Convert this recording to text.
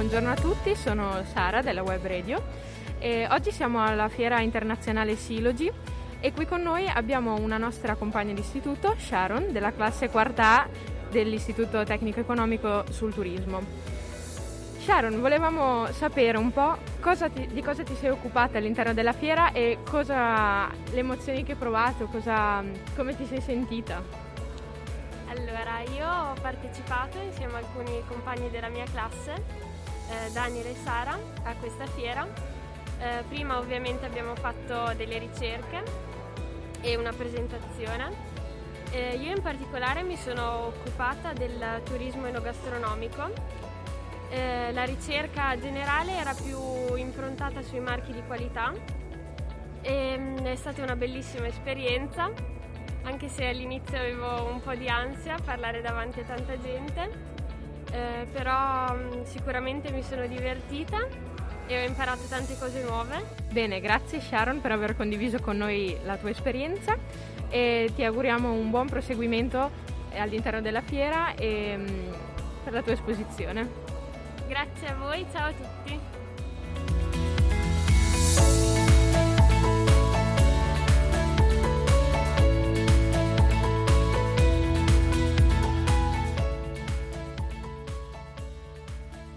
buongiorno a tutti, sono Sara della Web Radio e oggi siamo alla Fiera Internazionale Silogi e qui con noi abbiamo una nostra compagna di istituto, Sharon, della classe quarta A dell'Istituto Tecnico Economico sul Turismo. Sharon, volevamo sapere un po' cosa ti, di cosa ti sei occupata all'interno della fiera e cosa, le emozioni che hai provato, cosa, come ti sei sentita. Allora, io ho partecipato insieme a alcuni compagni della mia classe, eh, Daniele e Sara, a questa fiera. Eh, prima ovviamente abbiamo fatto delle ricerche e una presentazione. Eh, io in particolare mi sono occupata del turismo enogastronomico. Eh, la ricerca generale era più improntata sui marchi di qualità e mm, è stata una bellissima esperienza anche se all'inizio avevo un po' di ansia a parlare davanti a tanta gente, eh, però mm, sicuramente mi sono divertita e ho imparato tante cose nuove. Bene, grazie Sharon per aver condiviso con noi la tua esperienza e ti auguriamo un buon proseguimento all'interno della fiera e mm, per la tua esposizione. Grazie a voi, ciao a tutti.